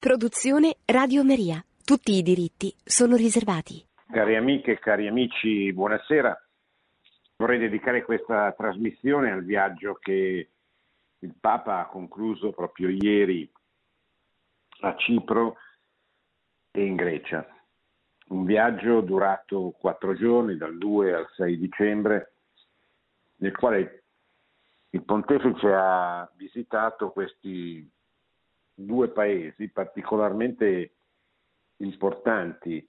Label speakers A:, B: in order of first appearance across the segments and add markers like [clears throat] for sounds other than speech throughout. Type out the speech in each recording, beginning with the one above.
A: Produzione Radio Maria. Tutti i diritti sono riservati.
B: Cari amiche cari amici, buonasera. Vorrei dedicare questa trasmissione al viaggio che il Papa ha concluso proprio ieri a Cipro e in Grecia. Un viaggio durato quattro giorni, dal 2 al 6 dicembre, nel quale il pontefice ha visitato questi due paesi particolarmente importanti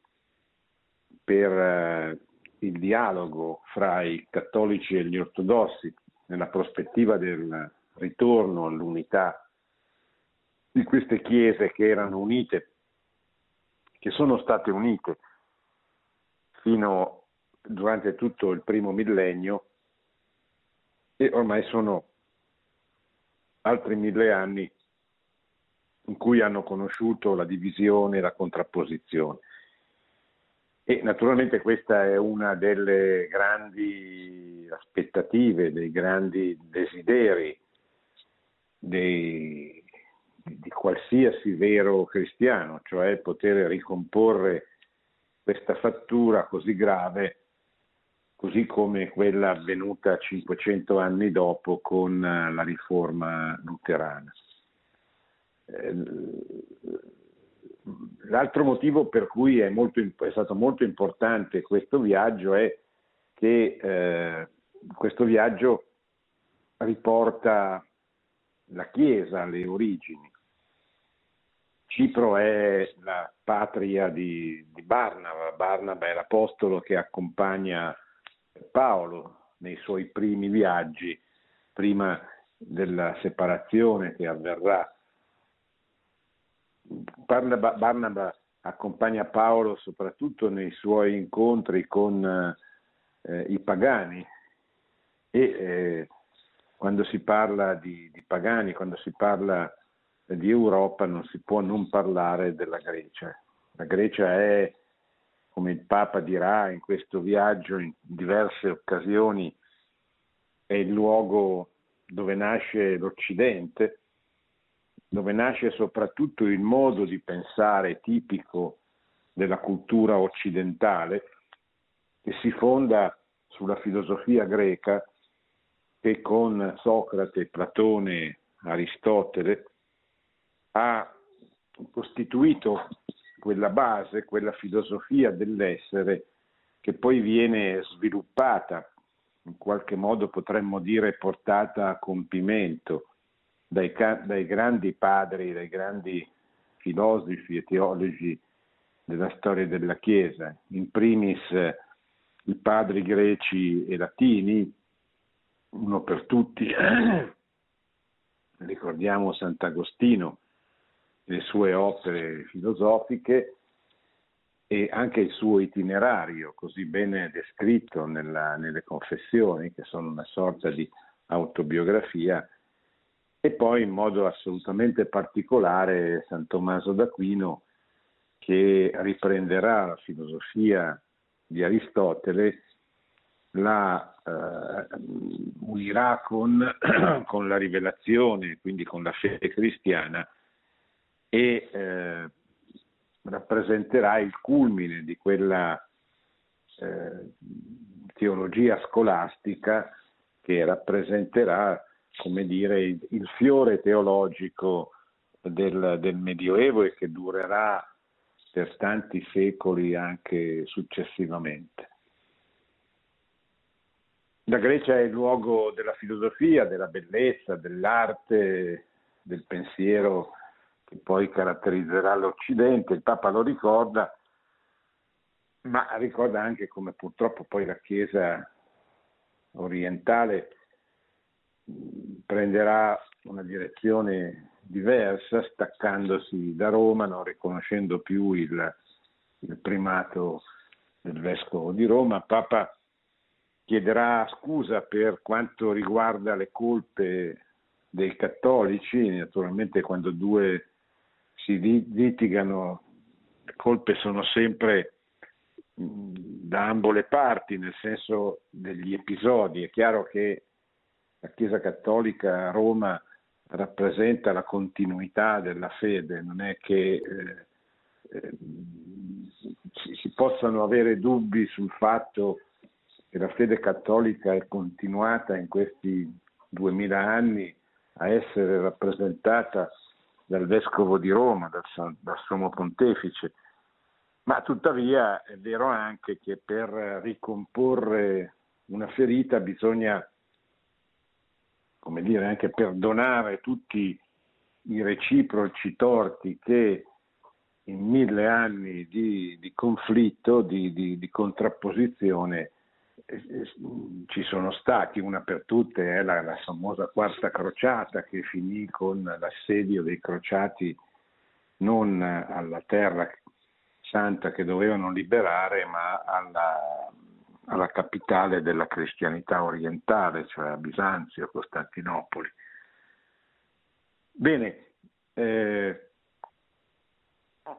B: per eh, il dialogo fra i cattolici e gli ortodossi nella prospettiva del ritorno all'unità di queste chiese che erano unite, che sono state unite fino durante tutto il primo millennio e ormai sono altri mille anni in cui hanno conosciuto la divisione e la contrapposizione. E naturalmente questa è una delle grandi aspettative, dei grandi desideri dei, di qualsiasi vero cristiano, cioè poter ricomporre questa fattura così grave, così come quella avvenuta 500 anni dopo con la riforma luterana. L'altro motivo per cui è, molto, è, stato molto importante questo viaggio è che eh, questo viaggio riporta la Chiesa alle origini. Cipro è la patria di, di Barnaba, Barnaba è l'apostolo che accompagna Paolo nei suoi primi viaggi, prima della separazione che avverrà Barnaba, Barnaba accompagna Paolo soprattutto nei suoi incontri con eh, i pagani e eh, quando si parla di, di, pagani, quando si parla di Europa non si può non parlare della Grecia. La Grecia è, come il Papa dirà in questo viaggio in diverse occasioni, è il luogo dove nasce l'Occidente, dove nasce soprattutto il modo di pensare tipico della cultura occidentale, che si fonda sulla filosofia greca che con Socrate, Platone, Aristotele ha costituito quella base, quella filosofia dell'essere che poi viene sviluppata, in qualche modo potremmo dire portata a compimento dai, dai grandi padri, dai grandi filosofi e teologi della storia della Chiesa, in primis eh, i padri greci e latini, uno per tutti, [clears throat] ricordiamo Sant'Agostino, le sue opere filosofiche e anche il suo itinerario, così bene descritto nella, nelle confessioni, che sono una sorta di autobiografia, e poi in modo assolutamente particolare San Tommaso d'Aquino che riprenderà la filosofia di Aristotele, la eh, unirà con, [clears throat] con, la rivelazione, quindi con la fede cristiana e eh, rappresenterà il culmine di quella eh, teologia scolastica che rappresenterà come dire, il, fiore teologico del, del Medioevo e che durerà per tanti secoli anche successivamente. La Grecia è il luogo della filosofia, della bellezza, dell'arte, del pensiero che poi caratterizzerà l'Occidente, il Papa lo ricorda, ma ricorda anche come purtroppo poi la Chiesa orientale prenderà una direzione diversa, staccandosi da Roma, non riconoscendo più il, il primato del vescovo di Roma. Papa chiederà scusa per quanto riguarda le colpe dei cattolici, naturalmente quando due si litigano le colpe sono sempre da ambo le parti, nel senso degli episodi. È chiaro che la Chiesa Cattolica a Roma rappresenta la continuità della fede, non è che eh, eh, si possano avere dubbi sul fatto che la fede cattolica è continuata in questi duemila anni a essere rappresentata dal vescovo di Roma, dal, dal sommo pontefice, ma tuttavia è vero anche che per ricomporre una ferita bisogna, come dire, anche perdonare tutti i reciproci torti che in mille anni di, di conflitto, di, di, di contrapposizione, eh, eh, ci sono stati, una per tutte è la, la, famosa quarta crociata che finì con l'assedio dei crociati non alla terra santa che dovevano liberare, ma alla, alla capitale della cristianità orientale, cioè a Bisanzio, Costantinopoli. Bene, eh,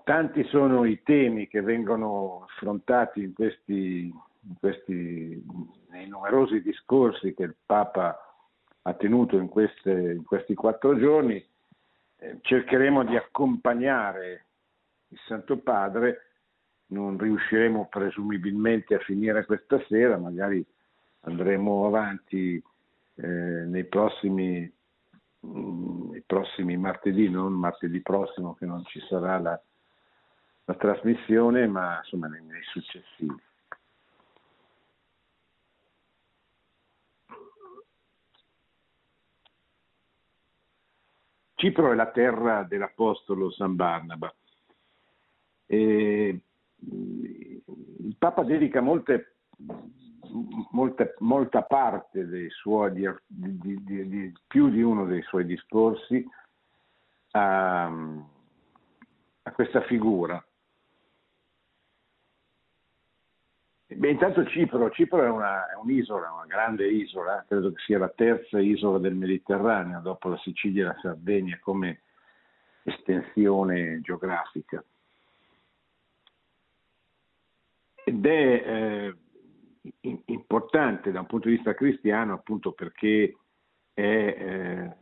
B: tanti sono i temi che vengono affrontati in questi, in questi, nei numerosi discorsi che il Papa ha tenuto in, queste, in questi quattro giorni. Eh, cercheremo di accompagnare il Santo Padre, non riusciremo presumibilmente a finire questa sera, magari andremo avanti eh, nei prossimi, mh, mm, prossimi martedì, non martedì prossimo che non ci sarà la, la trasmissione, ma insomma nei, nei successivi. Cipro è la terra dell'Apostolo San Barnaba. E il Papa dedica molte, molte, molta parte suoi, di, di, di, di, più di uno dei suoi discorsi a, a questa figura. Beh, intanto Cipro, Cipro è, una, è, un'isola, una grande isola, credo che sia la terza isola del Mediterraneo dopo la Sicilia e la Sardegna come estensione geografica. Ed è eh, importante da un punto di vista cristiano appunto perché è eh,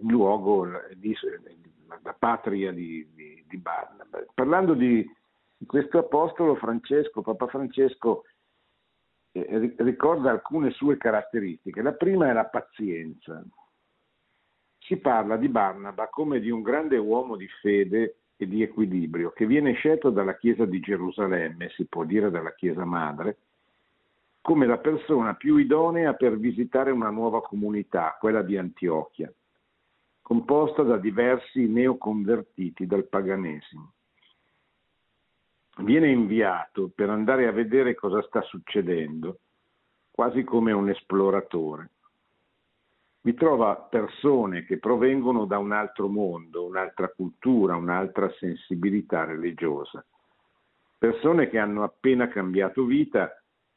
B: il luogo, la patria di, di, di Barnaba. Parlando di, di, questo apostolo Francesco, Papa Francesco eh, ricorda alcune sue caratteristiche. La prima è la pazienza. Si parla di Barnaba come di un grande uomo di fede e di equilibrio che viene scelto dalla Chiesa di Gerusalemme, si può dire dalla Chiesa madre, come la persona più idonea per visitare una nuova comunità, quella di Antiochia, composta da diversi neoconvertiti dal paganesimo. Viene inviato per andare a vedere cosa sta succedendo, quasi come un esploratore mi trova persone che provengono da un altro mondo, un'altra cultura, un'altra sensibilità religiosa, persone che hanno appena cambiato vita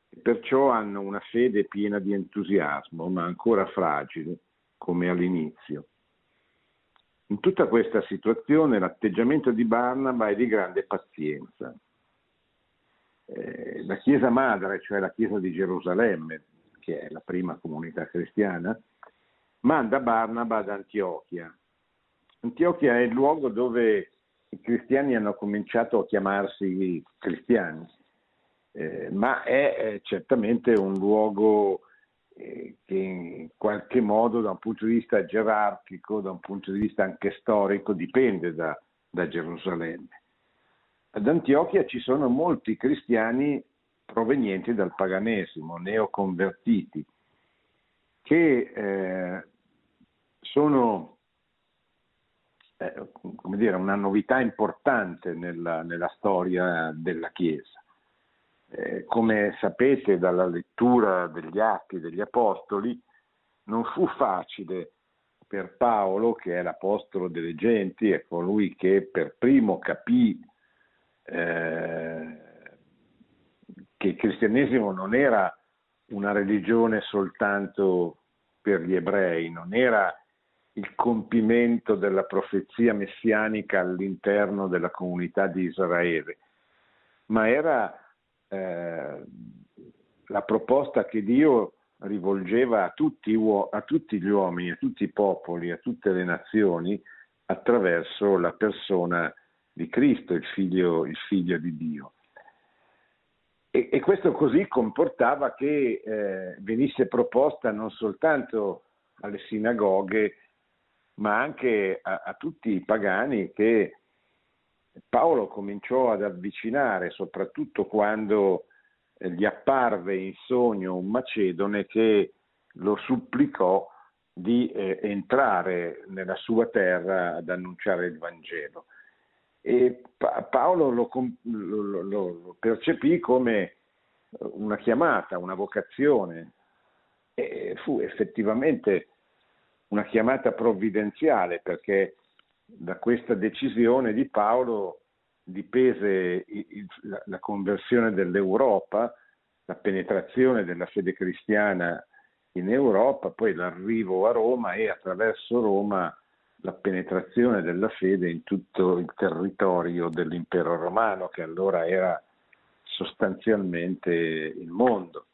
B: e perciò hanno una fede piena di entusiasmo, ma ancora fragile, come all'inizio. In tutta questa situazione l'atteggiamento di Barnaba è di grande pazienza. Eh, la Chiesa madre, cioè la Chiesa di Gerusalemme, che è la prima comunità cristiana, manda Barnaba ad Antiochia. Antiochia è il luogo dove i cristiani hanno cominciato a chiamarsi cristiani, eh, ma è eh, certamente un luogo eh, che in qualche modo da un punto di vista gerarchico, da un punto di vista anche storico, dipende da, da Gerusalemme. Ad Antiochia ci sono molti cristiani provenienti dal paganesimo, neoconvertiti, che eh, sono eh, come dire, una novità importante nella, nella storia della Chiesa. Eh, come sapete dalla lettura degli atti degli Apostoli, non fu facile per Paolo, che è l'Apostolo delle genti, è colui che per primo capì eh, che il cristianesimo non era una religione soltanto per gli ebrei, non era il compimento della profezia messianica all'interno della comunità di Israele, ma era eh, la proposta che Dio rivolgeva a tutti, a tutti gli uomini, a tutti i popoli, a tutte le nazioni attraverso la persona di Cristo, il figlio, il figlio di Dio. E, e, questo così comportava che eh, venisse proposta non soltanto alle sinagoghe, ma anche a, a tutti i pagani che Paolo cominciò ad avvicinare, soprattutto quando eh, gli apparve in sogno un macedone che lo supplicò di eh, entrare nella sua terra ad annunciare il Vangelo. E pa- Paolo lo, lo, lo, percepì come una chiamata, una vocazione e fu effettivamente una chiamata provvidenziale perché da questa decisione di Paolo dipese la, la conversione dell'Europa, la penetrazione della fede cristiana in Europa, poi l'arrivo a Roma e attraverso Roma la penetrazione della fede in tutto il territorio dell'impero romano, che allora era sostanzialmente il mondo.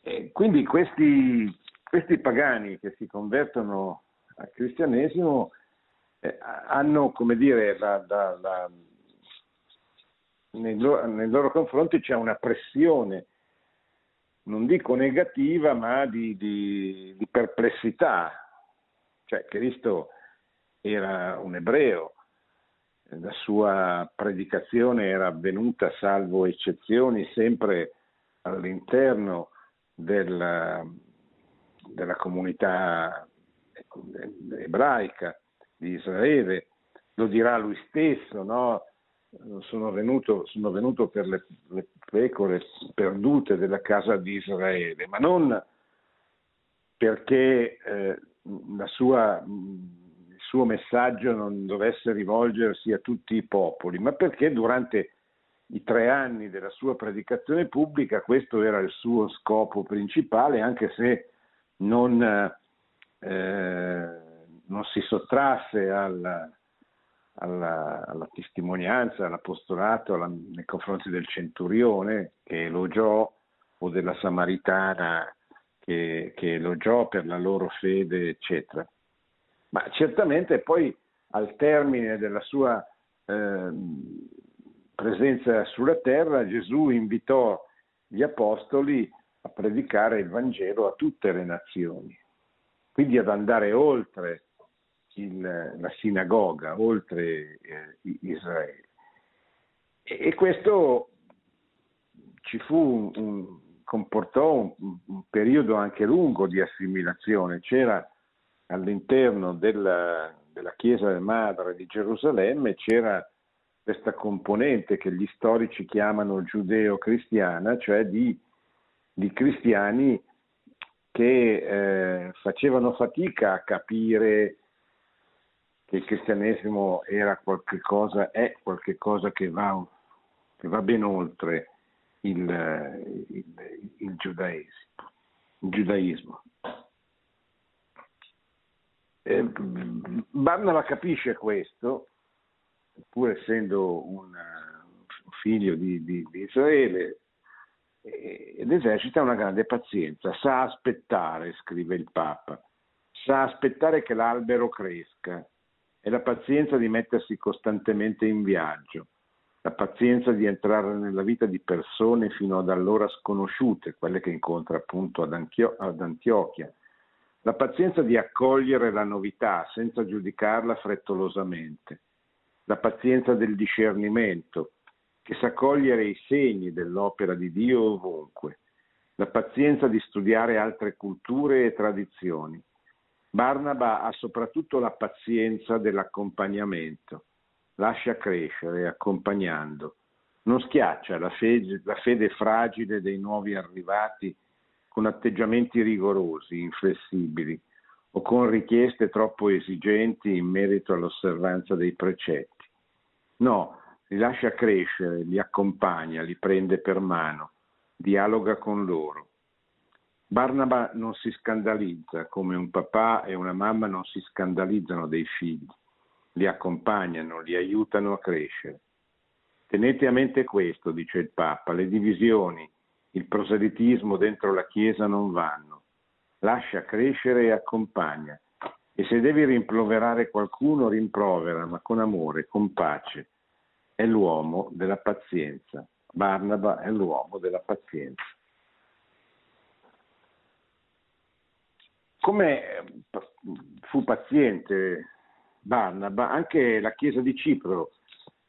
B: E quindi questi, questi pagani che si convertono al cristianesimo eh, hanno, come dire, la, la, la, nei, loro, nei, loro, confronti c'è una pressione, non dico negativa, ma di, di, di perplessità. Cioè, Cristo era un ebreo, la sua predicazione era avvenuta, salvo eccezioni, sempre all'interno della, della comunità ebraica di Israele, lo dirà lui stesso, no? sono, venuto, sono, venuto, per le, le, pecore perdute della casa di Israele, ma non perché eh, sua, il suo messaggio non dovesse rivolgersi a tutti i popoli, ma perché durante i tre anni della sua predicazione pubblica questo era il suo scopo principale, anche se non... Eh, non si sottrasse alla, alla, alla testimonianza, all'apostolato alla, nei confronti del centurione che elogiò o della samaritana che, che elogiò per la loro fede, eccetera. Ma certamente poi al termine della sua eh, presenza sulla terra Gesù invitò gli apostoli a predicare il Vangelo a tutte le nazioni, quindi ad andare oltre il, la sinagoga oltre eh, Israele. E, e, questo ci fu un, comportò un, un, periodo anche lungo di assimilazione. C'era all'interno della, della Chiesa Madre di Gerusalemme c'era questa componente che gli storici chiamano giudeo-cristiana, cioè di, di cristiani che eh, facevano fatica a capire che il cristianesimo era qualcosa, è qualcosa che va, che va ben oltre il, il, il, giudaesimo, il giudaismo. Eh, capisce questo, pur essendo un figlio di, di, di Israele, ed esercita una grande pazienza, sa aspettare, scrive il Papa, sa aspettare che l'albero cresca, è la pazienza di mettersi costantemente in viaggio, la pazienza di entrare nella vita di persone fino ad allora sconosciute, quelle che incontra appunto ad, Anchio- ad Antiochia, la pazienza di accogliere la novità senza giudicarla frettolosamente, la pazienza del discernimento, che sa cogliere i segni dell'opera di Dio ovunque, la pazienza di studiare altre culture e tradizioni, Barnaba ha soprattutto la pazienza dell'accompagnamento, lascia crescere accompagnando, non schiaccia la fede, la fede fragile dei nuovi arrivati con atteggiamenti rigorosi, inflessibili o con richieste troppo esigenti in merito all'osservanza dei precetti. No, li lascia crescere, li accompagna, li prende per mano, dialoga con loro, Barnaba non si scandalizza come un papà e una mamma non si scandalizzano dei figli, li accompagnano, li aiutano a crescere. Tenete a mente questo, dice il Papa, le divisioni, il proselitismo dentro la Chiesa non vanno. Lascia crescere e accompagna. E se devi rimproverare qualcuno, rimprovera, ma con amore, con pace. È l'uomo della pazienza. Barnaba è l'uomo della pazienza. Come fu paziente Barnaba, anche la Chiesa di Cipro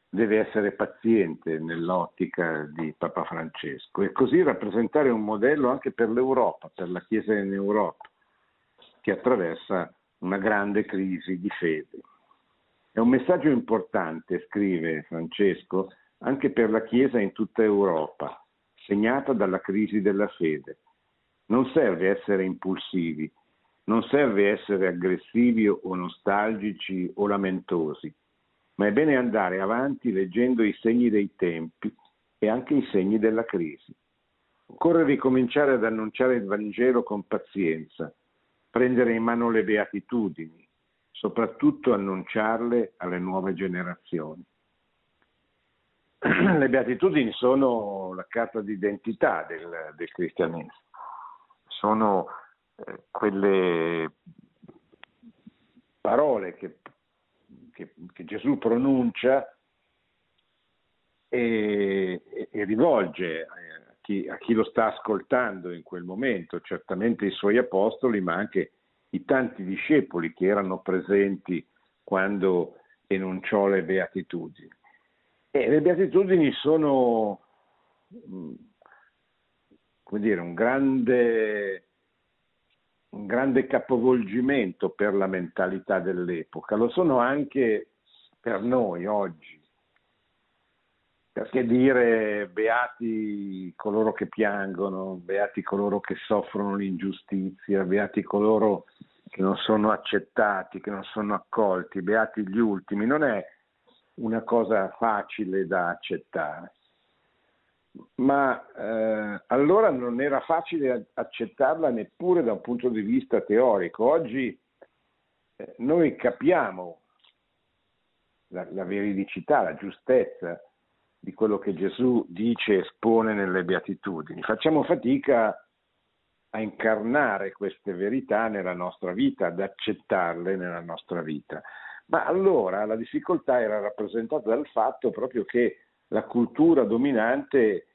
B: deve essere paziente nell'ottica di Papa Francesco e così rappresentare un modello anche per l'Europa, per la Chiesa in Europa, che attraversa una grande crisi di fede. È un messaggio importante, scrive Francesco, anche per la Chiesa in tutta Europa, segnata dalla crisi della fede. Non serve essere impulsivi, non serve essere aggressivi o nostalgici o lamentosi ma è bene andare avanti leggendo i segni dei tempi e anche i segni della crisi. Occorre ricominciare ad annunciare il Vangelo con pazienza, prendere in mano le beatitudini, soprattutto annunciarle alle nuove generazioni. [clears throat] Le beatitudini sono la carta d'identità del, del cristianesimo, sono eh, quelle parole che che, che Gesù pronuncia e, e rivolge a chi, a chi, lo sta ascoltando in quel momento, certamente i suoi apostoli, ma anche i tanti discepoli che erano presenti quando enunciò le beatitudini. E le beatitudini sono mm, come dire, un grande un grande capovolgimento per la mentalità dell'epoca, lo sono anche per noi oggi. Perché dire beati coloro che piangono, beati coloro che soffrono l'ingiustizia, beati coloro che non sono accettati, che non sono accolti, beati gli ultimi, non è una cosa facile da accettare ma eh, allora non era facile accettarla neppure da un punto di vista teorico. Oggi eh, noi capiamo la, la, veridicità, la giustezza di quello che Gesù dice e espone nelle beatitudini. Facciamo fatica a incarnare queste verità nella nostra vita, ad accettarle nella nostra vita. Ma allora la difficoltà era rappresentata dal fatto proprio che la cultura dominante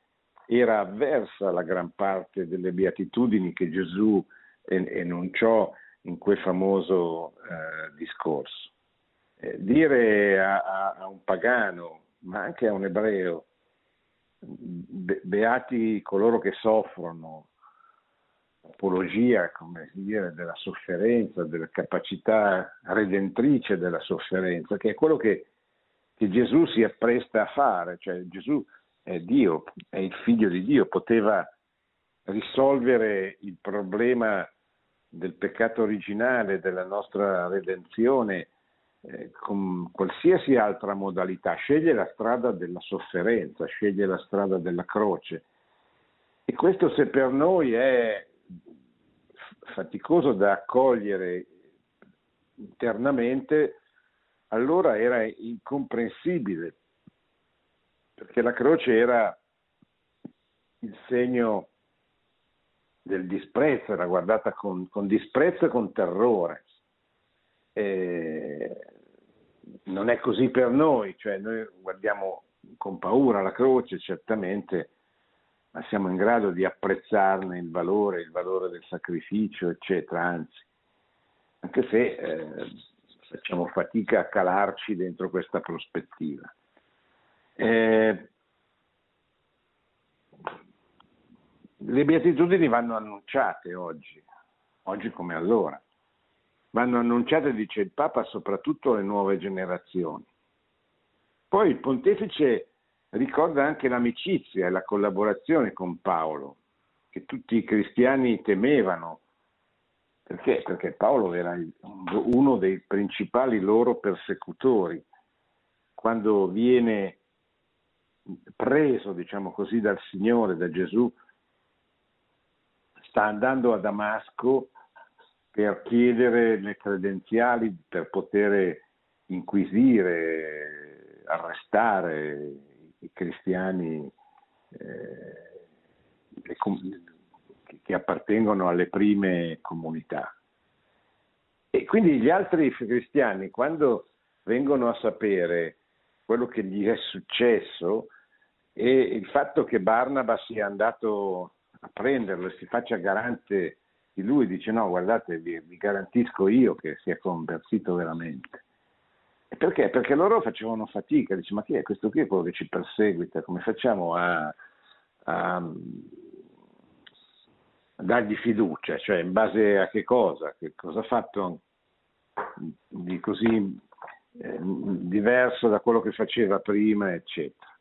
B: era avversa alla gran parte delle beatitudini che Gesù enunciò in quel famoso eh, discorso. Eh, dire a, a, a, un pagano, ma anche a un ebreo, be, beati coloro che soffrono, apologia, come dire, della sofferenza, della capacità redentrice della sofferenza, che è quello che che Gesù si appresta a fare, cioè Gesù è Dio, è il figlio di Dio, poteva risolvere il problema del peccato originale, della nostra redenzione, eh, con qualsiasi altra modalità, sceglie la strada della sofferenza, sceglie la strada della croce. E questo se per noi è faticoso da accogliere internamente, allora era incomprensibile, perché la croce era il segno del disprezzo, era guardata con, con disprezzo e con terrore. E non è così per noi, cioè noi guardiamo con paura la croce, certamente, ma siamo in grado di apprezzarne il valore, il valore del sacrificio, eccetera, anzi, anche se eh, facciamo fatica a calarci dentro questa prospettiva. Eh, le beatitudini vanno annunciate oggi, oggi come allora. Vanno annunciate, dice il Papa, soprattutto alle nuove generazioni. Poi il pontefice ricorda anche l'amicizia e la collaborazione con Paolo, che tutti i cristiani temevano perché? Perché Paolo era uno dei principali loro persecutori. Quando viene preso, diciamo così, dal Signore, da Gesù, sta andando a Damasco per chiedere le credenziali per poter inquisire, arrestare i cristiani eh, che appartengono alle prime comunità. E quindi gli altri cristiani, quando vengono a sapere quello che gli è successo e il fatto che Barnaba sia andato a prenderlo e si faccia garante di lui, dice no, guardate, vi, vi garantisco io che si è convertito veramente. E perché? Perché loro facevano fatica, dice ma chi è questo qui è quello che ci perseguita, come facciamo a, a, a dargli fiducia, cioè in base a che cosa, che cosa ha fatto di così eh, diverso da quello che faceva prima, eccetera.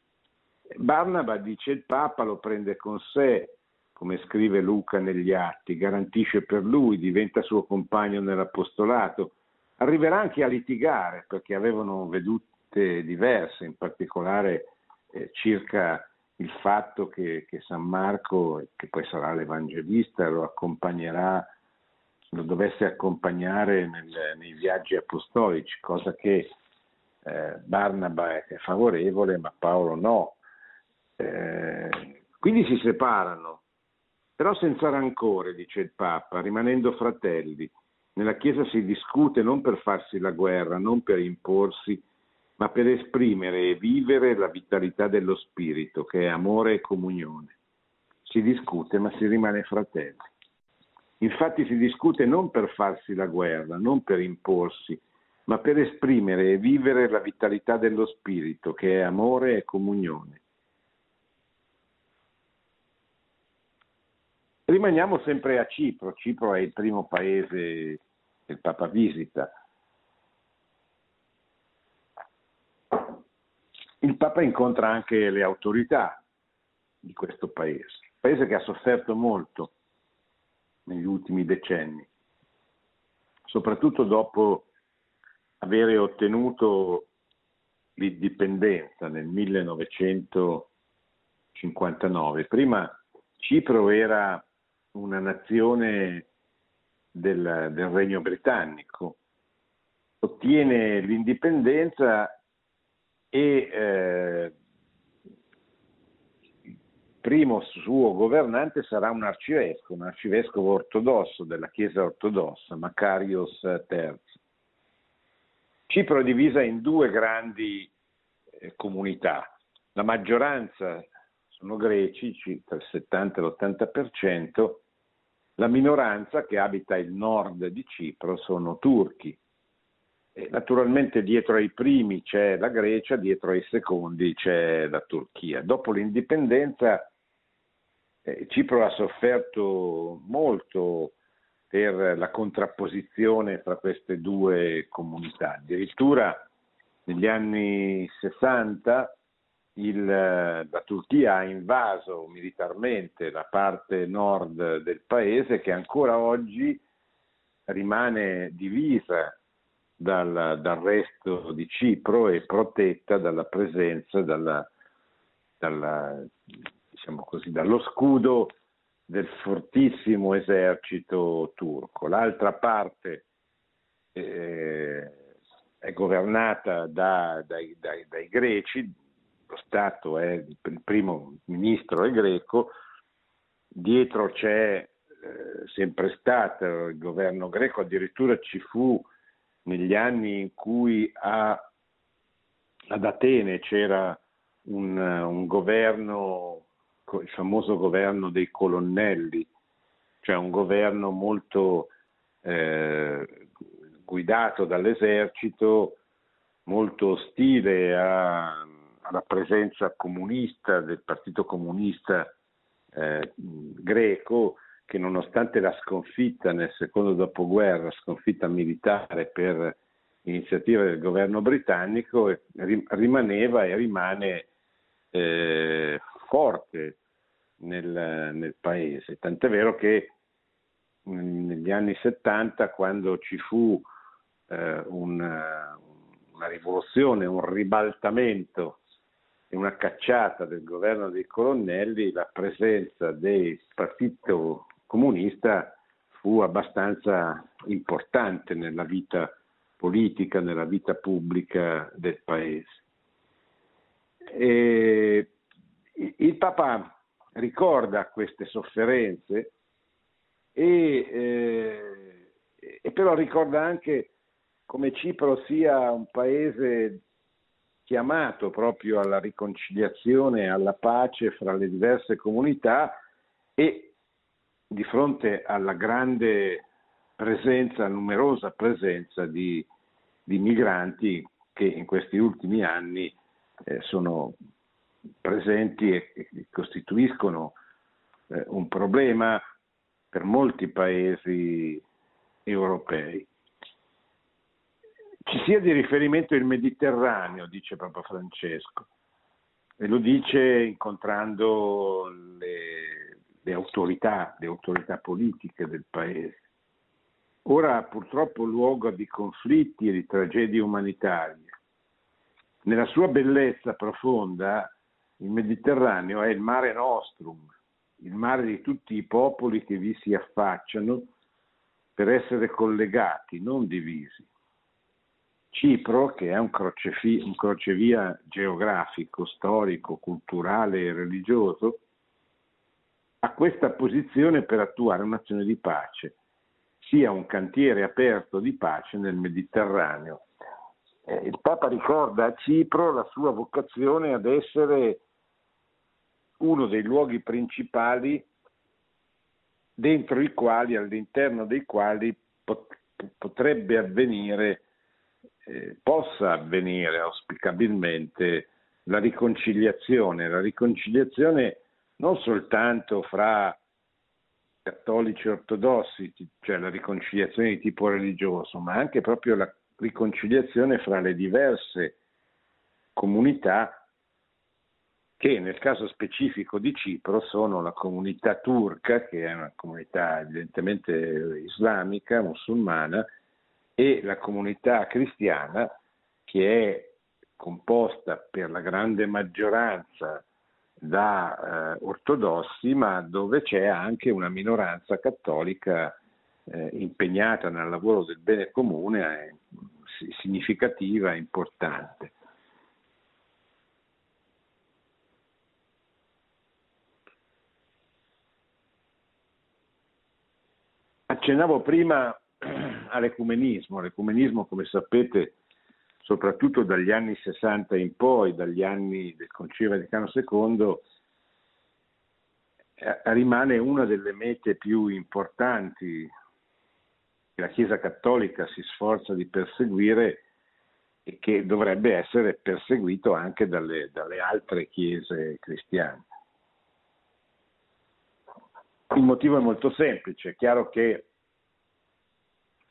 B: Barnaba, dice il Papa, lo prende con sé, come scrive Luca negli Atti, garantisce per lui, diventa suo compagno nell'apostolato, arriverà anche a litigare perché avevano vedute diverse, in particolare eh, circa il fatto che, che, San Marco, che poi sarà l'Evangelista, lo accompagnerà, lo dovesse accompagnare nel, nei viaggi apostolici, cosa che eh, Barnaba è favorevole, ma Paolo no. Eh, quindi si separano, però senza rancore, dice il Papa, rimanendo fratelli. Nella Chiesa si discute non per farsi la guerra, non per imporsi, ma per esprimere e vivere la vitalità dello spirito, che è amore e comunione. Si discute, ma si rimane fratelli. Infatti si discute non per farsi la guerra, non per imporsi, ma per esprimere e vivere la vitalità dello spirito, che è amore e comunione. Rimaniamo sempre a Cipro. Cipro è il primo paese che il Papa visita. Il Papa incontra anche le autorità di questo paese, paese che ha sofferto molto negli ultimi decenni, soprattutto dopo avere ottenuto l'indipendenza nel 1959. Prima Cipro era una nazione del, del Regno Britannico, ottiene l'indipendenza e eh, il primo suo governante sarà un arcivescovo, un arcivescovo ortodosso della Chiesa ortodossa, Macarios III. Cipro è divisa in due grandi eh, comunità, la maggioranza sono greci, tra il 70 e l'80%, la minoranza che abita il nord di Cipro sono turchi. Naturalmente dietro ai primi c'è la Grecia, dietro ai secondi c'è la Turchia. Dopo l'indipendenza eh, Cipro ha sofferto molto per la contrapposizione tra queste due comunità. Addirittura negli anni 60 il, la Turchia ha invaso militarmente la parte nord del paese che ancora oggi rimane divisa dal, dal resto di Cipro e protetta dalla presenza, dalla, dalla, diciamo così, dallo scudo del fortissimo esercito turco. L'altra parte eh, è governata da, dai, dai, dai greci, lo Stato è il primo ministro è greco, dietro c'è eh, sempre stato il governo greco, addirittura ci fu negli anni in cui a, ad Atene c'era un, un governo, il famoso governo dei colonnelli, cioè un governo molto eh, guidato dall'esercito, molto ostile a, alla presenza comunista del Partito Comunista eh, greco che nonostante la sconfitta nel secondo dopoguerra, sconfitta militare per iniziativa del governo britannico, rimaneva e rimane eh, forte nel, nel, paese. Tant'è vero che negli anni 70, quando ci fu eh, una, una rivoluzione, un ribaltamento e una cacciata del governo dei colonnelli, la presenza del partito comunista fu abbastanza importante nella vita politica, nella vita pubblica del paese. E il Papa ricorda queste sofferenze e, eh, e però ricorda anche come Cipro sia un paese chiamato proprio alla riconciliazione, alla pace fra le diverse comunità e di fronte alla grande presenza, numerosa presenza di, di migranti che in questi ultimi anni eh, sono presenti e, e costituiscono eh, un problema per molti paesi europei. Ci sia di riferimento il Mediterraneo, dice Papa Francesco, e lo dice incontrando le, le autorità, le autorità politiche del paese. Ora purtroppo luogo di conflitti e di tragedie umanitarie. Nella sua bellezza profonda, il Mediterraneo è il mare nostrum, il mare di tutti i popoli che vi si affacciano per essere collegati, non divisi. Cipro, che è un, crocefi- un crocevia geografico, storico, culturale e religioso, ha questa posizione per attuare un'azione di pace sia un cantiere aperto di pace nel Mediterraneo. Eh, il Papa ricorda a Cipro la sua vocazione ad essere uno dei luoghi principali dentro i quali, all'interno dei quali pot- potrebbe avvenire, eh, possa avvenire auspicabilmente la riconciliazione, la riconciliazione non soltanto fra cattolici ortodossi, cioè la riconciliazione di tipo religioso, ma anche proprio la riconciliazione fra le diverse comunità che nel caso specifico di Cipro sono la comunità turca, che è una comunità evidentemente islamica, musulmana, e la comunità cristiana, che è composta per la grande maggioranza da eh, ortodossi, ma dove c'è anche una minoranza cattolica eh, impegnata nel lavoro del bene comune, eh, significativa e importante. Accennavo prima all'ecumenismo, l'ecumenismo come sapete soprattutto dagli anni 60 in poi, dagli anni del Concilio Vaticano II, eh, rimane una delle mete più importanti che la Chiesa Cattolica si sforza di perseguire e che dovrebbe essere perseguito anche dalle, dalle altre chiese cristiane. Il motivo è molto semplice, è chiaro che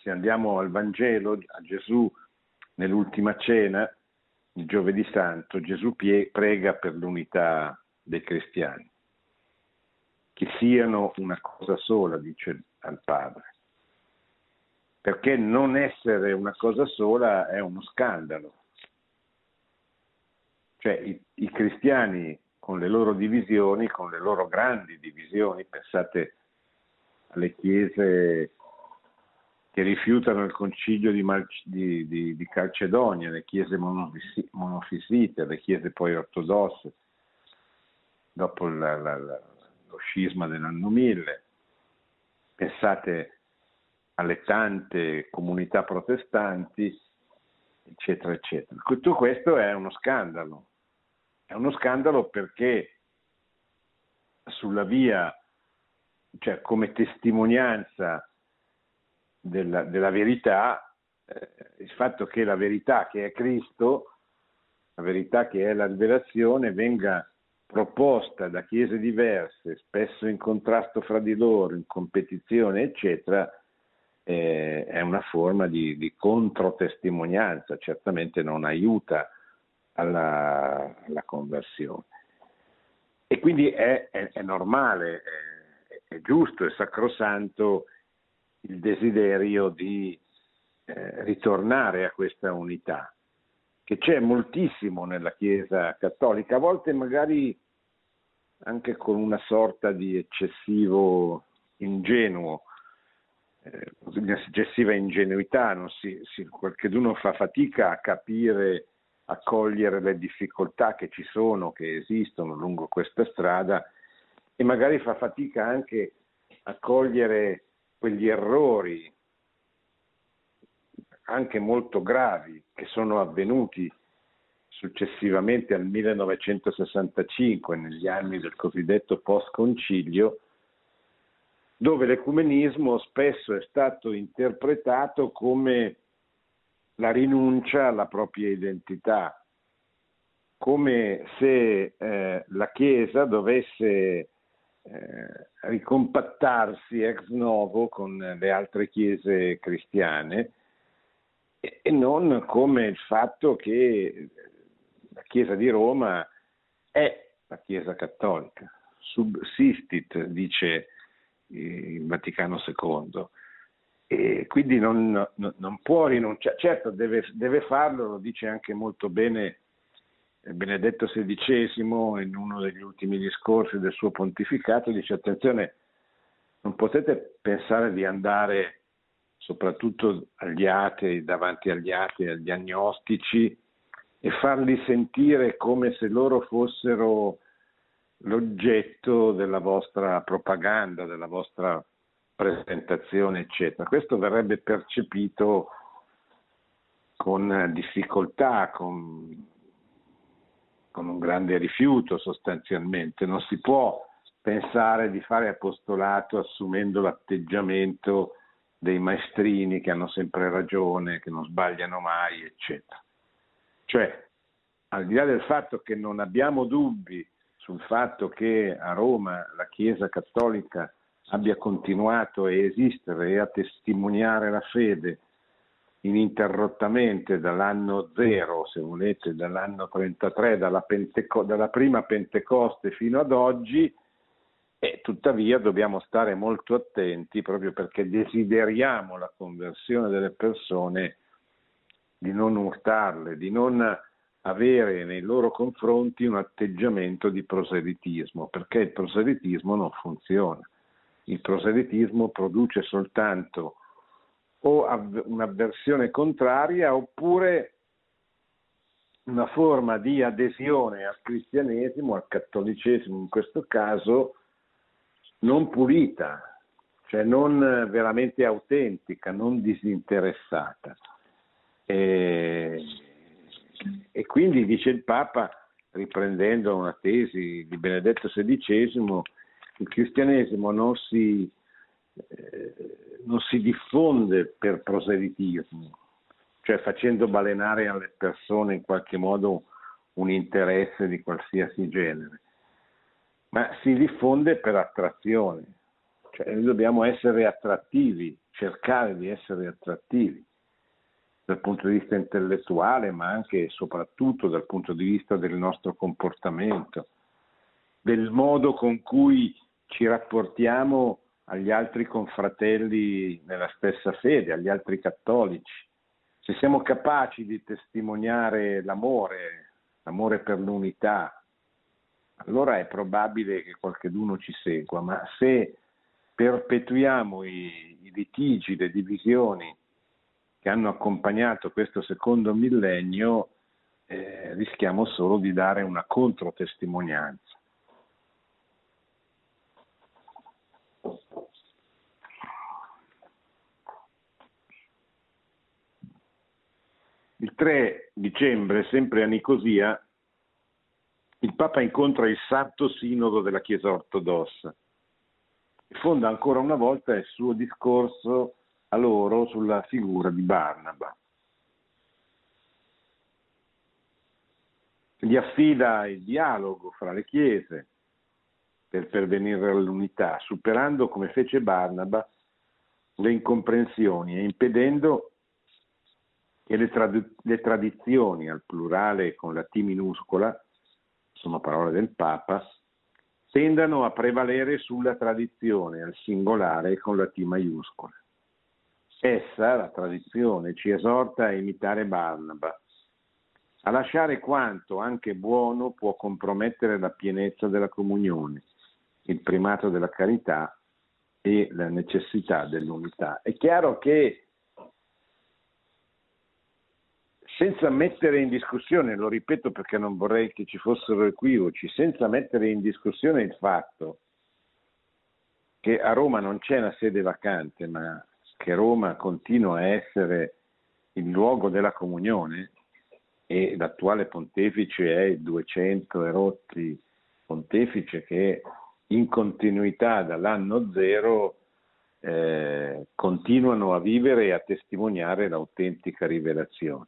B: se andiamo al Vangelo, a Gesù nell'ultima cena, il giovedì santo, Gesù prega per l'unità dei cristiani, che siano una cosa sola, dice al Padre. Perché non essere una cosa sola è uno scandalo. Cioè i, i cristiani con le loro divisioni, con le loro grandi divisioni, pensate alle chiese che rifiutano il concilio di, Mal- di, di, di Calcedonia, le chiese monofisi- monofisite, le chiese poi ortodosse, dopo la, la, la, lo scisma dell'anno 1000. Pensate alle tante comunità protestanti, eccetera, eccetera. Tutto questo è uno scandalo. È uno scandalo perché sulla via, cioè come testimonianza della, della verità, eh, il fatto che la verità che è Cristo, la verità che è la rivelazione, venga proposta da chiese diverse, spesso in contrasto fra di loro, in competizione, eccetera, eh, è una forma di, di controtestimonianza, certamente non aiuta alla, alla conversione. E quindi è, è, è normale, è, è, giusto, è sacrosanto il desiderio di eh, ritornare a questa unità, che c'è moltissimo nella Chiesa cattolica, a volte magari anche con una sorta di eccessivo ingenuo, eh, eccessiva ingenuità, non si, si, qualcuno fa fatica a capire, a cogliere le difficoltà che ci sono, che esistono lungo questa strada e magari fa fatica anche a cogliere quegli errori anche molto gravi che sono avvenuti successivamente al 1965, negli anni del cosiddetto post-concilio, dove l'ecumenismo spesso è stato interpretato come la rinuncia alla propria identità, come se eh, la Chiesa dovesse eh, ricompattarsi ex novo con le altre chiese cristiane e non come il fatto che la Chiesa di Roma è la Chiesa cattolica, subsistit, dice il Vaticano II. E quindi non, non, non può rinunciare, certo deve, deve, farlo, lo dice anche molto bene Benedetto XVI in uno degli ultimi discorsi del suo pontificato, dice attenzione, non potete pensare di andare soprattutto agli atei, davanti agli atei, agli agnostici, e farli sentire come se loro fossero l'oggetto della vostra propaganda, della vostra presentazione, eccetera. Questo verrebbe percepito con difficoltà, con, con un grande rifiuto sostanzialmente. Non si può pensare di fare apostolato assumendo l'atteggiamento dei maestrini che hanno sempre ragione, che non sbagliano mai, eccetera. Cioè, al di là del fatto che non abbiamo dubbi sul fatto che a Roma la Chiesa cattolica abbia continuato a esistere e a testimoniare la fede ininterrottamente dall'anno zero, se volete, dall'anno 33, dalla, Penteco- dalla prima Pentecoste fino ad oggi, e tuttavia dobbiamo stare molto attenti proprio perché desideriamo la conversione delle persone di non urtarle, di non avere nei loro confronti un atteggiamento di proselitismo, perché il proselitismo non funziona. Il proselitismo produce soltanto o un'avversione contraria oppure una forma di adesione al cristianesimo, al cattolicesimo in questo caso, non pulita, cioè non veramente autentica, non disinteressata. E, e quindi dice il Papa, riprendendo una tesi di Benedetto XVI, il cristianesimo non si, non si diffonde per proselitismo, cioè facendo balenare alle persone in qualche modo un interesse di qualsiasi genere, ma si diffonde per attrazione, cioè noi dobbiamo essere attrattivi, cercare di essere attrattivi dal punto di vista intellettuale, ma anche e soprattutto dal punto di vista del nostro comportamento, del modo con cui ci rapportiamo agli altri confratelli nella stessa fede, agli altri cattolici. Se siamo capaci di testimoniare l'amore, l'amore per l'unità, allora è probabile che qualcuno ci segua, ma se perpetuiamo i, i litigi, le divisioni che hanno accompagnato questo secondo millennio, eh, rischiamo solo di dare una controtestimonianza. Il 3 dicembre, sempre a Nicosia, il Papa incontra il Santo Sinodo della Chiesa ortodossa e fonda ancora una volta il suo discorso a loro sulla figura di Barnaba. Gli affida il dialogo fra le chiese per pervenire all'unità, superando come fece Barnaba le incomprensioni e impedendo che le, trad- le tradizioni al plurale con la T minuscola sono parole del Papa, tendano a prevalere sulla tradizione al singolare con la T maiuscola. Essa, la tradizione, ci esorta a imitare Barnaba, a lasciare quanto anche buono può compromettere la pienezza della comunione, il primato della carità e la necessità dell'unità. È chiaro che senza mettere in discussione, lo ripeto perché non vorrei che ci fossero equivoci, senza mettere in discussione il fatto che a Roma non c'è una sede vacante, ma che Roma continua a essere il luogo della comunione e l'attuale pontefice è il 200 erotti pontefice che in continuità dall'anno zero eh, continuano a vivere e a testimoniare l'autentica rivelazione.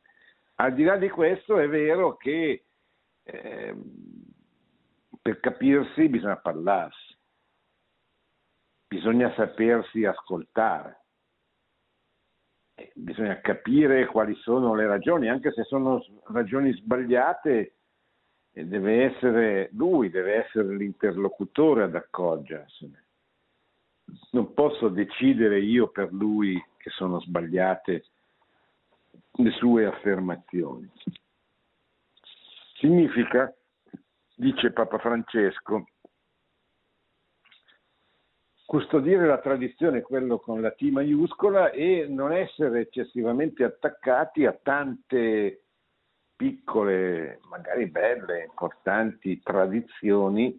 B: Al di là di questo è vero che eh, per capirsi bisogna parlarsi, bisogna sapersi ascoltare, eh, bisogna capire quali sono le ragioni, anche se sono ragioni sbagliate, deve essere lui, deve essere l'interlocutore ad accorgersene. Non posso decidere io per lui che sono sbagliate le sue affermazioni. Significa, dice Papa Francesco, custodire la tradizione, quello con la T maiuscola, e non essere eccessivamente attaccati a tante piccole, magari belle, importanti tradizioni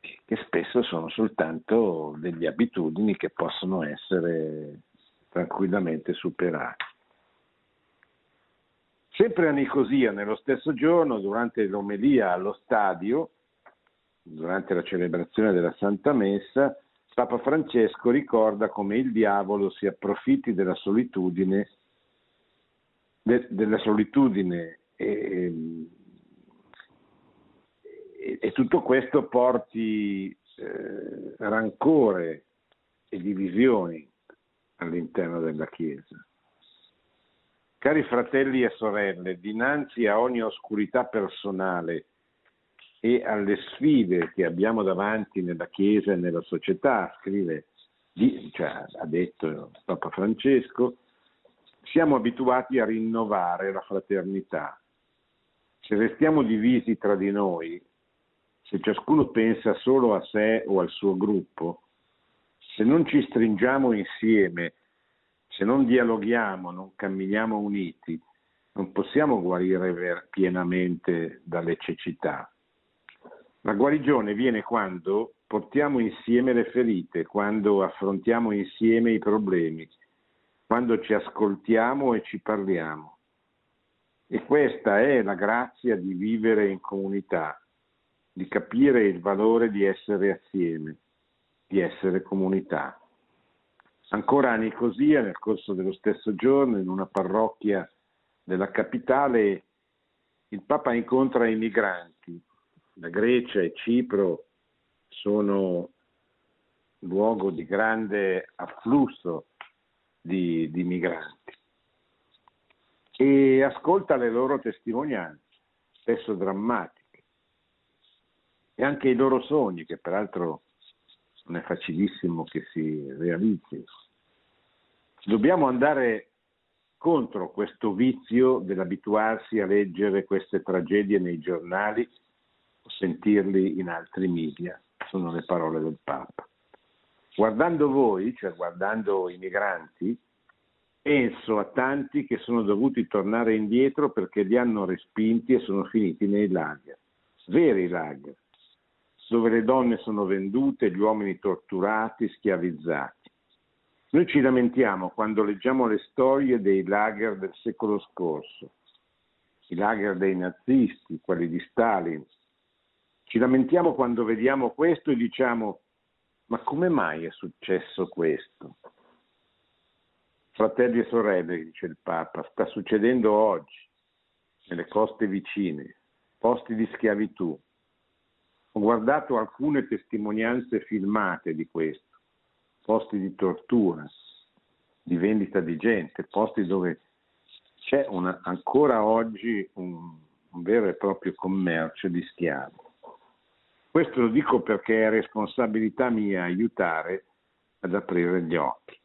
B: che spesso sono soltanto delle abitudini che possono essere tranquillamente superate. Sempre a Nicosia, nello stesso giorno, durante l'omelia allo stadio, durante la celebrazione della Santa Messa, Papa Francesco ricorda come il diavolo si approfitti della solitudine de, della solitudine e, e, e, tutto questo porti eh, rancore e divisioni all'interno della Chiesa. Cari fratelli e sorelle, dinanzi a ogni oscurità personale e alle sfide che abbiamo davanti nella Chiesa e nella società, scrive, cioè, ha detto Papa Francesco, siamo abituati a rinnovare la fraternità. Se restiamo divisi tra di noi, se ciascuno pensa solo a sé o al suo gruppo, se non ci stringiamo insieme, se non dialoghiamo, non camminiamo uniti, non possiamo guarire pienamente dalle cecità. La guarigione viene quando portiamo insieme le ferite, quando affrontiamo insieme i problemi, quando ci ascoltiamo e ci parliamo. E questa è la grazia di vivere in comunità, di capire il valore di essere assieme, di essere comunità. Ancora a Nicosia, nel corso dello stesso giorno, in una parrocchia della capitale, il Papa incontra i migranti. La Grecia e Cipro sono luogo di grande afflusso di, di migranti e ascolta le loro testimonianze, spesso drammatiche, e anche i loro sogni, che peraltro non è facilissimo che si realizzino. Dobbiamo andare contro questo vizio dell'abituarsi a leggere queste tragedie nei giornali o sentirli in altri media, sono le parole del Papa. Guardando voi, cioè guardando i migranti, penso a tanti che sono dovuti tornare indietro perché li hanno respinti e sono finiti nei lager, veri lager, dove le donne sono vendute, gli uomini torturati, schiavizzati. Noi ci lamentiamo quando leggiamo le storie dei lager del secolo scorso, i lager dei nazisti, quelli di Stalin. Ci lamentiamo quando vediamo questo e diciamo ma come mai è successo questo? Fratelli e sorelle, dice il Papa, sta succedendo oggi, nelle coste vicine, posti di schiavitù. Ho guardato alcune testimonianze filmate di questo, posti di tortura, di vendita di gente, posti dove c'è una, ancora oggi un, un vero e proprio commercio di schiavi. Questo lo dico perché è responsabilità mia aiutare ad aprire gli occhi.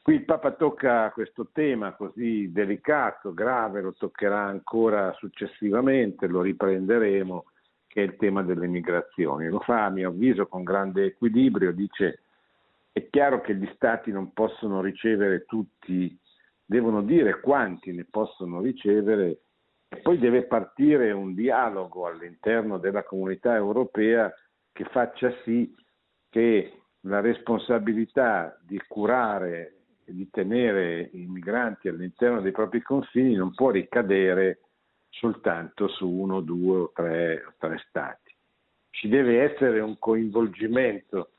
B: Qui il Papa tocca questo tema così delicato, grave, lo toccherà ancora successivamente, lo riprenderemo, che è il tema delle migrazioni. Lo fa a mio avviso con grande equilibrio, dice è chiaro che gli stati non possono ricevere tutti, devono dire quanti ne possono ricevere poi deve partire un dialogo all'interno della comunità europea che faccia sì che la responsabilità di curare e di tenere i migranti all'interno dei propri confini non può ricadere soltanto su uno, due o tre, tre stati. Ci deve essere un coinvolgimento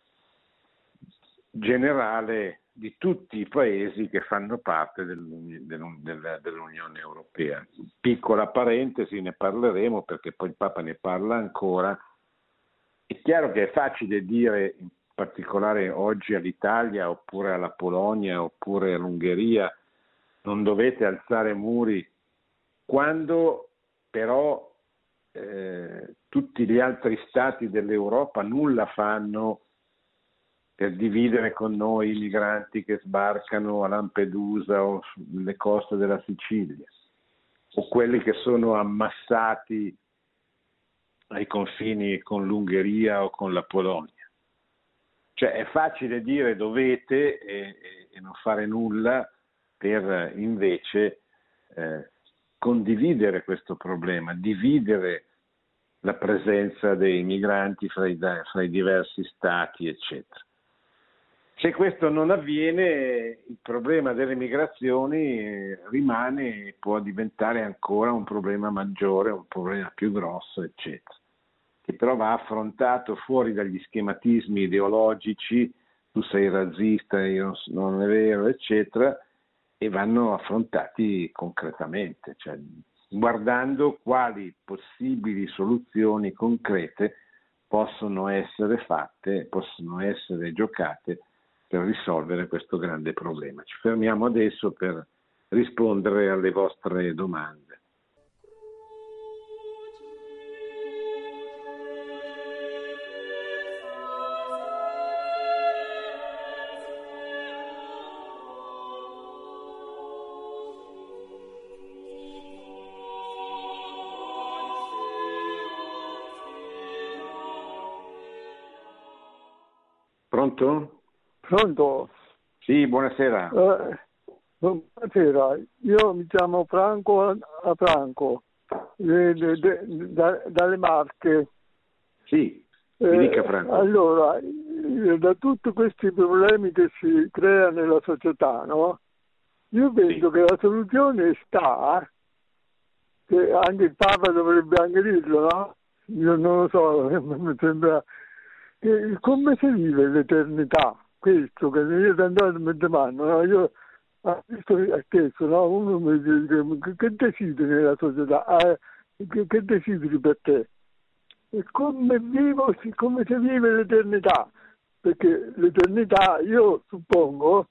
B: generale di tutti i paesi che fanno parte dell'Unione Europea. Piccola parentesi, ne parleremo perché poi il Papa ne parla ancora. È chiaro che è facile dire, in particolare oggi all'Italia oppure alla Polonia oppure all'Ungheria, non dovete alzare muri, quando però eh, tutti gli altri stati dell'Europa nulla fanno per dividere con noi i migranti che sbarcano a Lampedusa o sulle coste della Sicilia, o quelli che sono ammassati ai confini con l'Ungheria o con la Polonia. Cioè è facile dire dovete e, e non fare nulla per invece eh, condividere questo problema, dividere la presenza dei migranti fra i, fra i diversi stati, eccetera. Se questo non avviene, il problema delle migrazioni eh, rimane e può diventare ancora un problema maggiore, un problema più grosso, eccetera, che però va affrontato fuori dagli schematismi ideologici, tu sei razzista, io non è vero, eccetera, e vanno affrontati concretamente, cioè guardando quali possibili soluzioni concrete possono essere fatte, possono essere giocate per risolvere questo grande problema. Ci fermiamo adesso per rispondere alle vostre domande. Pronto?
C: Pronto?
B: Sì, buonasera.
C: Eh, buonasera, io mi chiamo Franco a Franco, de, de, de, da, dalle Marche.
B: Sì, mi dica Franco.
C: Eh, allora, da tutti questi problemi che si creano nella società, no? Io penso sì. che la soluzione sta, che anche il Papa dovrebbe anche dirlo, no? Io non lo so, [laughs] mi sembra come si vive l'eternità? questo che io sono andato a mezzo mano, no? io visto chiesto, no? uno mi dice che desideri nella società, ah, che, che, desideri per te? E come, vivo, come si vive l'eternità? Perché l'eternità, io suppongo,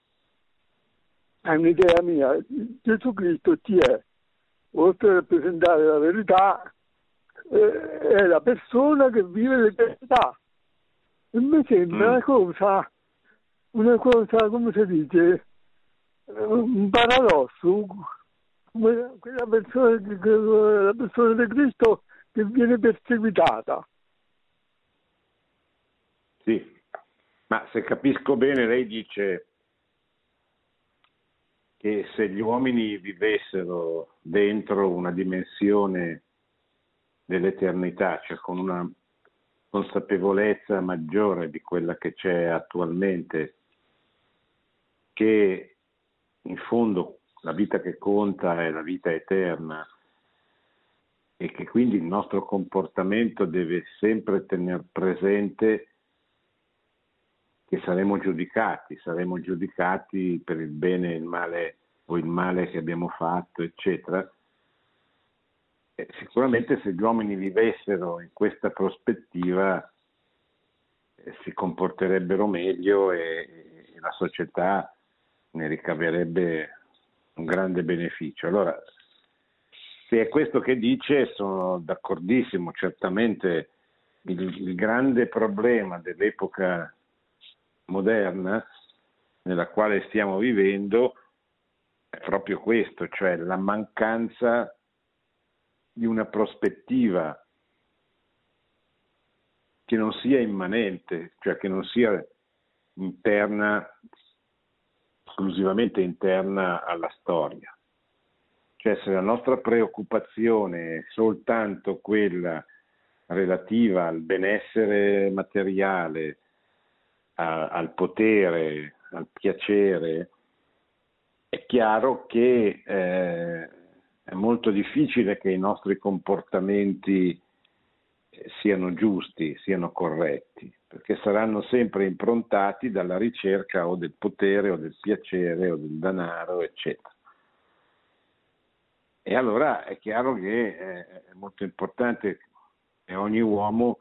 C: è un'idea mia, Gesù Cristo chi è? Oltre a rappresentare la verità, eh, è la persona che vive l'eternità. Mi sembra mm. una cosa una cosa, come si dice, un paradosso, quella persona, la persona di Cristo che viene perseguitata.
B: Sì, ma se capisco bene lei dice che se gli uomini vivessero dentro una dimensione dell'eternità, cioè con una consapevolezza maggiore di quella che c'è attualmente che in fondo la vita che conta è la vita eterna e che quindi il nostro comportamento deve sempre tenere presente che saremo giudicati, saremo giudicati per il bene e il male o il male che abbiamo fatto, eccetera. E sicuramente se gli uomini vivessero in questa prospettiva eh, si comporterebbero meglio e, e la società ne ricaverebbe un grande beneficio. Allora, se è questo che dice, sono d'accordissimo, certamente il, il grande problema dell'epoca moderna nella quale stiamo vivendo è proprio questo, cioè la mancanza di una prospettiva che non sia immanente, cioè che non sia interna esclusivamente interna alla storia. Cioè se la nostra preoccupazione è soltanto quella relativa al benessere materiale, a, al potere, al piacere, è chiaro che eh, è molto difficile che i nostri comportamenti eh, siano giusti, siano corretti, perché saranno sempre improntati dalla ricerca o del potere o del piacere o del denaro, eccetera. E allora è chiaro che eh, è molto importante che ogni uomo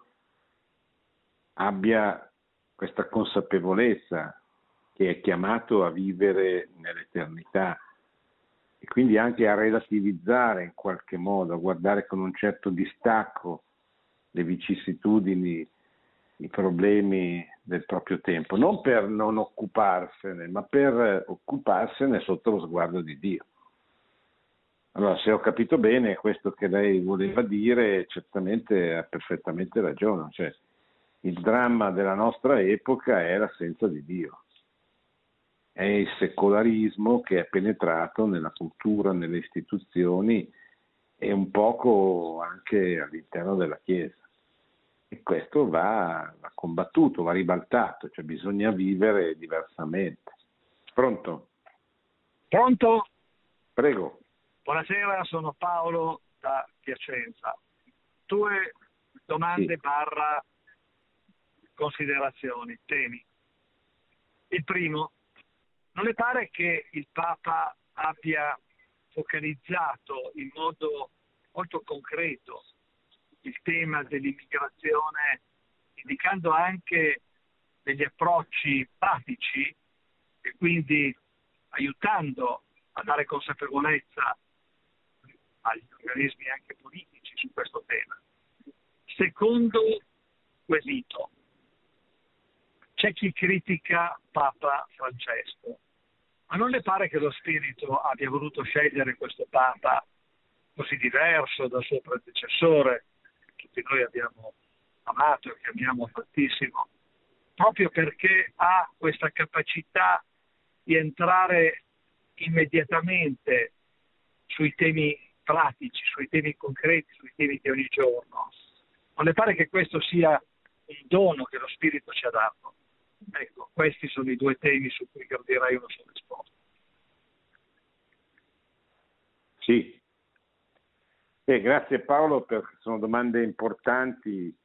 B: abbia questa consapevolezza che è chiamato a vivere nell'eternità quindi anche a relativizzare in qualche modo, a guardare con un certo distacco le vicissitudini, i problemi del proprio tempo, non per non occuparsene, ma per occuparsene sotto lo sguardo di Dio. Allora, se ho capito bene, questo che lei voleva dire certamente ha perfettamente ragione. Cioè, il dramma della nostra epoca è l'assenza di Dio, è il secolarismo che è penetrato nella cultura, nelle istituzioni e un poco anche all'interno della Chiesa. E questo va, va combattuto, va ribaltato, cioè bisogna vivere diversamente. Pronto?
D: Pronto?
B: Prego.
D: Buonasera, sono Paolo da Piacenza. Due domande sì. barra considerazioni, temi. Il primo, non le pare che il Papa abbia focalizzato in modo molto concreto il tema dell'immigrazione, indicando anche degli approcci pratici e quindi aiutando a dare consapevolezza agli organismi anche politici su questo tema. Secondo quesito, c'è chi critica Papa Francesco, ma non le pare che lo spirito abbia voluto scegliere questo Papa così diverso dal suo predecessore, che tutti noi abbiamo amato e che amiamo tantissimo, proprio perché ha questa capacità di entrare immediatamente sui temi pratici, sui temi concreti, sui temi di ogni giorno. Non le pare che questo sia un dono che lo Spirito ci ha dato? Ecco, questi sono i due temi su cui gradirei una sua risposta.
B: Sì. Eh, grazie Paolo, perché sono domande importanti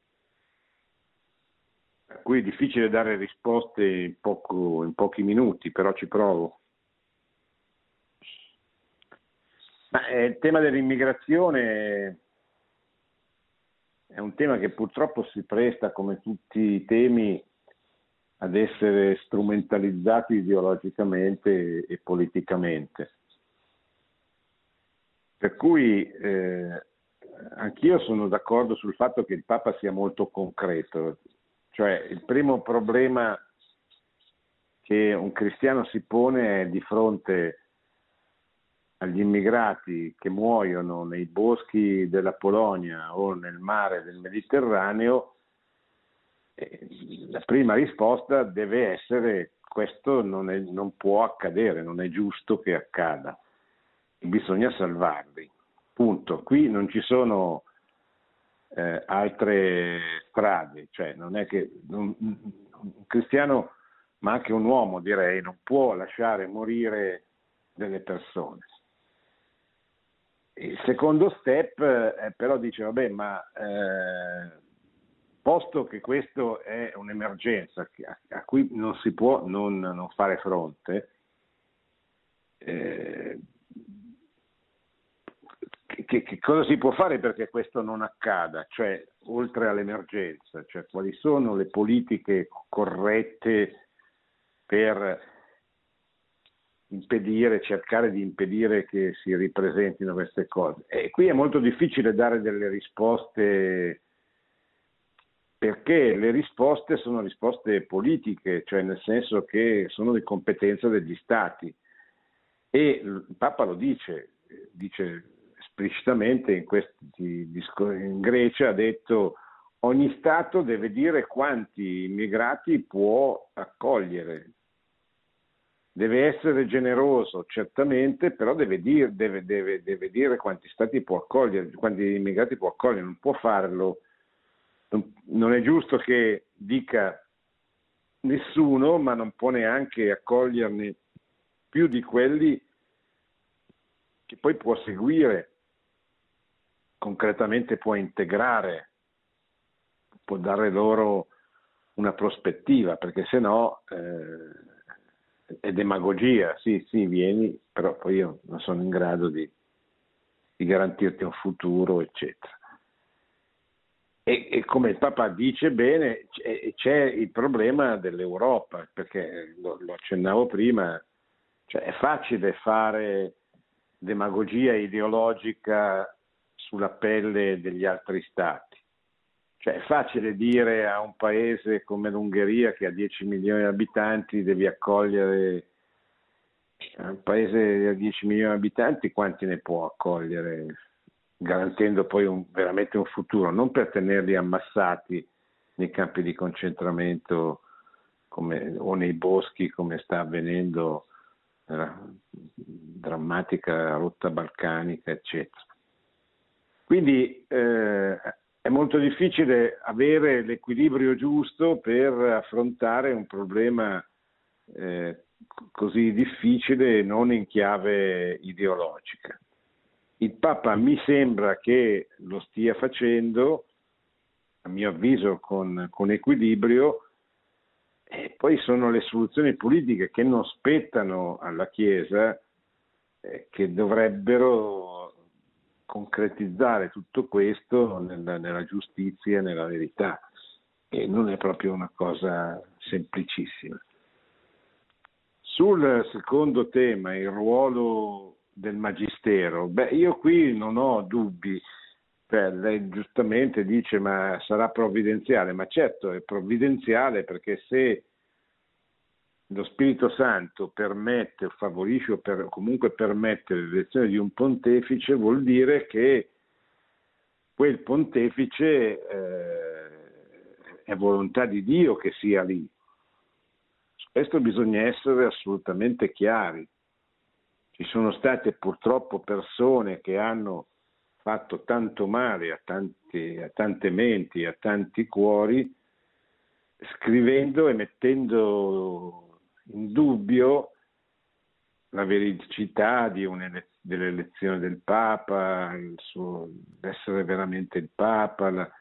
B: a cui è difficile dare risposte in, poco, in pochi minuti, però ci provo. Ma, eh, il tema dell'immigrazione è un tema che purtroppo si presta, come tutti i temi, ad essere strumentalizzati ideologicamente e politicamente. Per cui eh, anch'io sono d'accordo sul fatto che il Papa sia molto concreto, cioè il primo problema che un cristiano si pone è di fronte agli immigrati che muoiono nei boschi della Polonia o nel mare del Mediterraneo, la prima risposta deve essere questo non, è, non, può accadere, non è giusto che accada, bisogna salvarli. Punto. Qui non ci sono eh, altre strade, cioè non è che un, un cristiano, ma anche un uomo direi, non può lasciare morire delle persone il secondo step eh, però dice, vabbè, ma eh, posto che questo è un'emergenza a cui non si può non, non fare fronte, eh, che, che, cosa si può fare perché questo non accada? Cioè, oltre all'emergenza, cioè, quali sono le politiche corrette per impedire, cercare di impedire che si ripresentino queste cose. E qui è molto difficile dare delle risposte perché le risposte sono risposte politiche, cioè nel senso che sono di competenza degli stati. E il Papa lo dice, dice esplicitamente in, questi, in Grecia, ha detto ogni Stato deve dire quanti immigrati può accogliere, deve essere generoso certamente, però deve dire, deve, deve, deve dire quanti stati può accogliere, quanti immigrati può accogliere, non può farlo. Non, è giusto che dica nessuno, ma non può neanche accoglierne più di quelli che poi può seguire, concretamente può integrare, può dare loro una prospettiva, perché se no eh, è demagogia, sì, sì, vieni, però poi io non sono in grado di, di garantirti un futuro, eccetera. E, e, come il Papa dice bene, c'è, c'è il problema dell'Europa, perché lo, lo accennavo prima, cioè è facile fare demagogia ideologica sulla pelle degli altri stati. Cioè è facile dire a un paese come l'Ungheria che ha 10 milioni di abitanti devi accogliere un paese a 10 milioni di abitanti quanti ne può accogliere garantendo poi un, veramente un futuro, non per tenerli ammassati nei campi di concentramento come, o nei boschi come sta avvenendo nella drammatica rotta balcanica, eccetera. Quindi eh, è molto difficile avere l'equilibrio giusto per affrontare un problema eh, così difficile non in chiave ideologica. Il Papa mi sembra che lo stia facendo, a mio avviso, con, con equilibrio, e poi sono le soluzioni politiche che non spettano alla Chiesa, eh, che dovrebbero concretizzare tutto questo nella, nella giustizia nella verità. E non è proprio una cosa semplicissima. Sul secondo tema, il ruolo del Magistero? Beh, io qui non ho dubbi. Beh, lei giustamente dice ma sarà provvidenziale, ma certo è provvidenziale perché se lo Spirito Santo permette o favorisce o per, comunque permette l'elezione di un pontefice vuol dire che quel pontefice eh, è volontà di Dio che sia lì. Questo bisogna essere assolutamente chiari. Ci sono state purtroppo persone che hanno fatto tanto male a, tanti, a tante menti, a tanti cuori, scrivendo e mettendo in dubbio la veridicità dell'elezione del Papa, suo, essere veramente il Papa, la,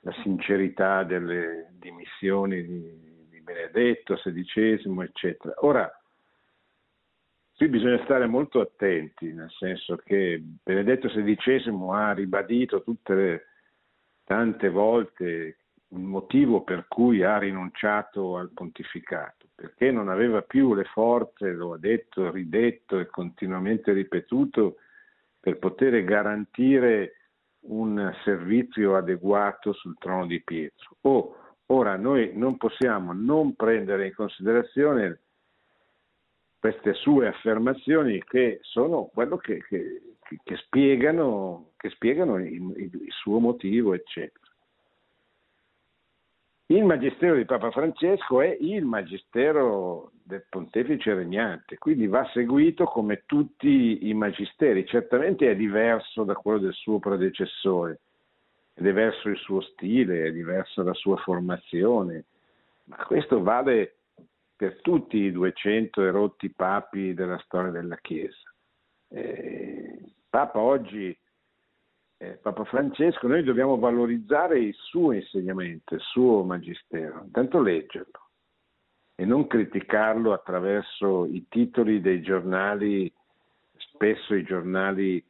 B: la sincerità delle dimissioni di, di Benedetto XVI, eccetera. Ora, Qui bisogna stare molto attenti, nel senso che Benedetto XVI ha ribadito tutte le tante volte il motivo per cui ha rinunciato al pontificato, perché non aveva più le forze, lo ha detto, ridetto e continuamente ripetuto, per poter garantire un servizio adeguato sul trono di Pietro. Oh, ora noi non possiamo non prendere in considerazione queste sue affermazioni che sono quello che, che, che spiegano, che spiegano il, il, suo motivo, eccetera. Il magistero di Papa Francesco è il magistero del pontefice regnante, quindi va seguito come tutti i magisteri. Certamente è diverso da quello del suo predecessore, è diverso il suo stile, è diversa la sua formazione, ma questo vale per tutti i 200 erotti papi della storia della Chiesa. Eh, Papa oggi, eh, Papa Francesco, noi dobbiamo valorizzare il suo insegnamento, il suo magistero, intanto leggerlo e non criticarlo attraverso i titoli dei giornali, spesso i giornali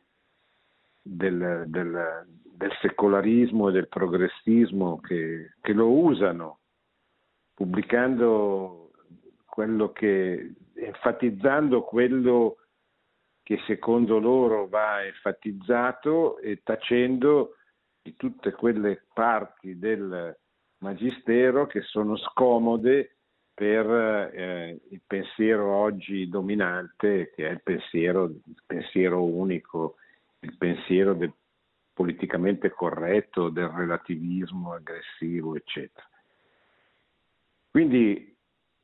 B: del, del, del secolarismo e del progressismo che, che lo usano, pubblicando quello che, enfatizzando quello che secondo loro va enfatizzato e tacendo di tutte quelle parti del magistero che sono scomode per eh, il pensiero oggi dominante, che è il pensiero, il pensiero unico, il pensiero del politicamente corretto, del relativismo aggressivo, eccetera. Quindi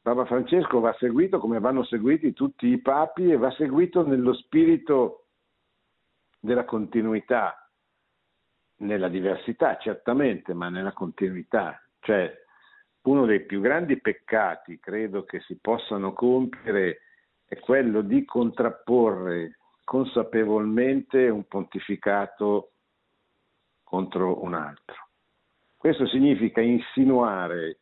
B: Papa Francesco va seguito come vanno seguiti tutti i papi e va seguito nello spirito della continuità, nella diversità certamente, ma nella continuità. Cioè uno dei più grandi peccati, credo, che si possano compiere è quello di contrapporre consapevolmente un pontificato contro un altro. Questo significa insinuare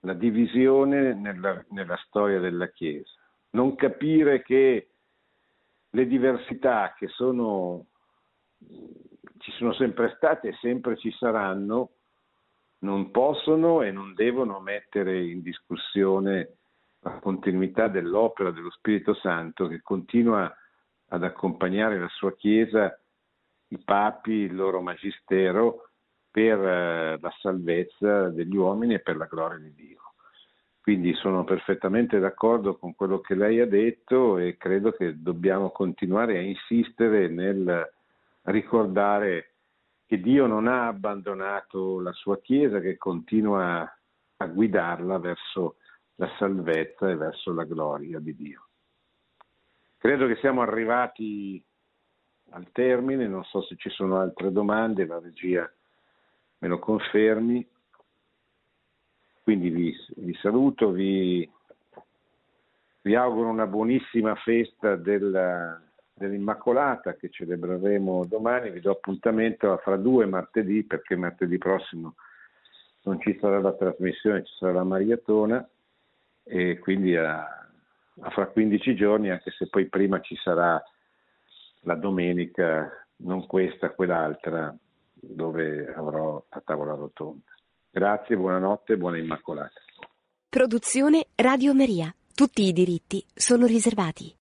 B: la divisione nella, nella storia della Chiesa, non capire che le diversità che sono, ci sono sempre state e sempre ci saranno, non possono e non devono mettere in discussione la continuità dell'opera dello Spirito Santo che continua ad accompagnare la sua Chiesa, i papi, il loro magistero per eh, la salvezza degli uomini e per la gloria di Dio. Quindi sono perfettamente d'accordo con quello che lei ha detto e credo che dobbiamo continuare a insistere nel ricordare che Dio non ha abbandonato la sua Chiesa, che continua a guidarla verso la salvezza e verso la gloria di Dio. Credo che siamo arrivati al termine, non so se ci sono altre domande, la regia me lo confermi. Quindi vi, vi saluto, vi, vi, auguro una buonissima festa della, dell'Immacolata che celebreremo domani, vi do appuntamento fra due martedì perché martedì prossimo non ci sarà la trasmissione, ci sarà la maratona e quindi a, a fra 15 giorni, anche se poi prima ci sarà la domenica, non questa, quell'altra, dove avrò la tavola rotonda. Grazie, buonanotte e buona Immacolata.
A: Produzione Radio Maria. Tutti i diritti sono riservati.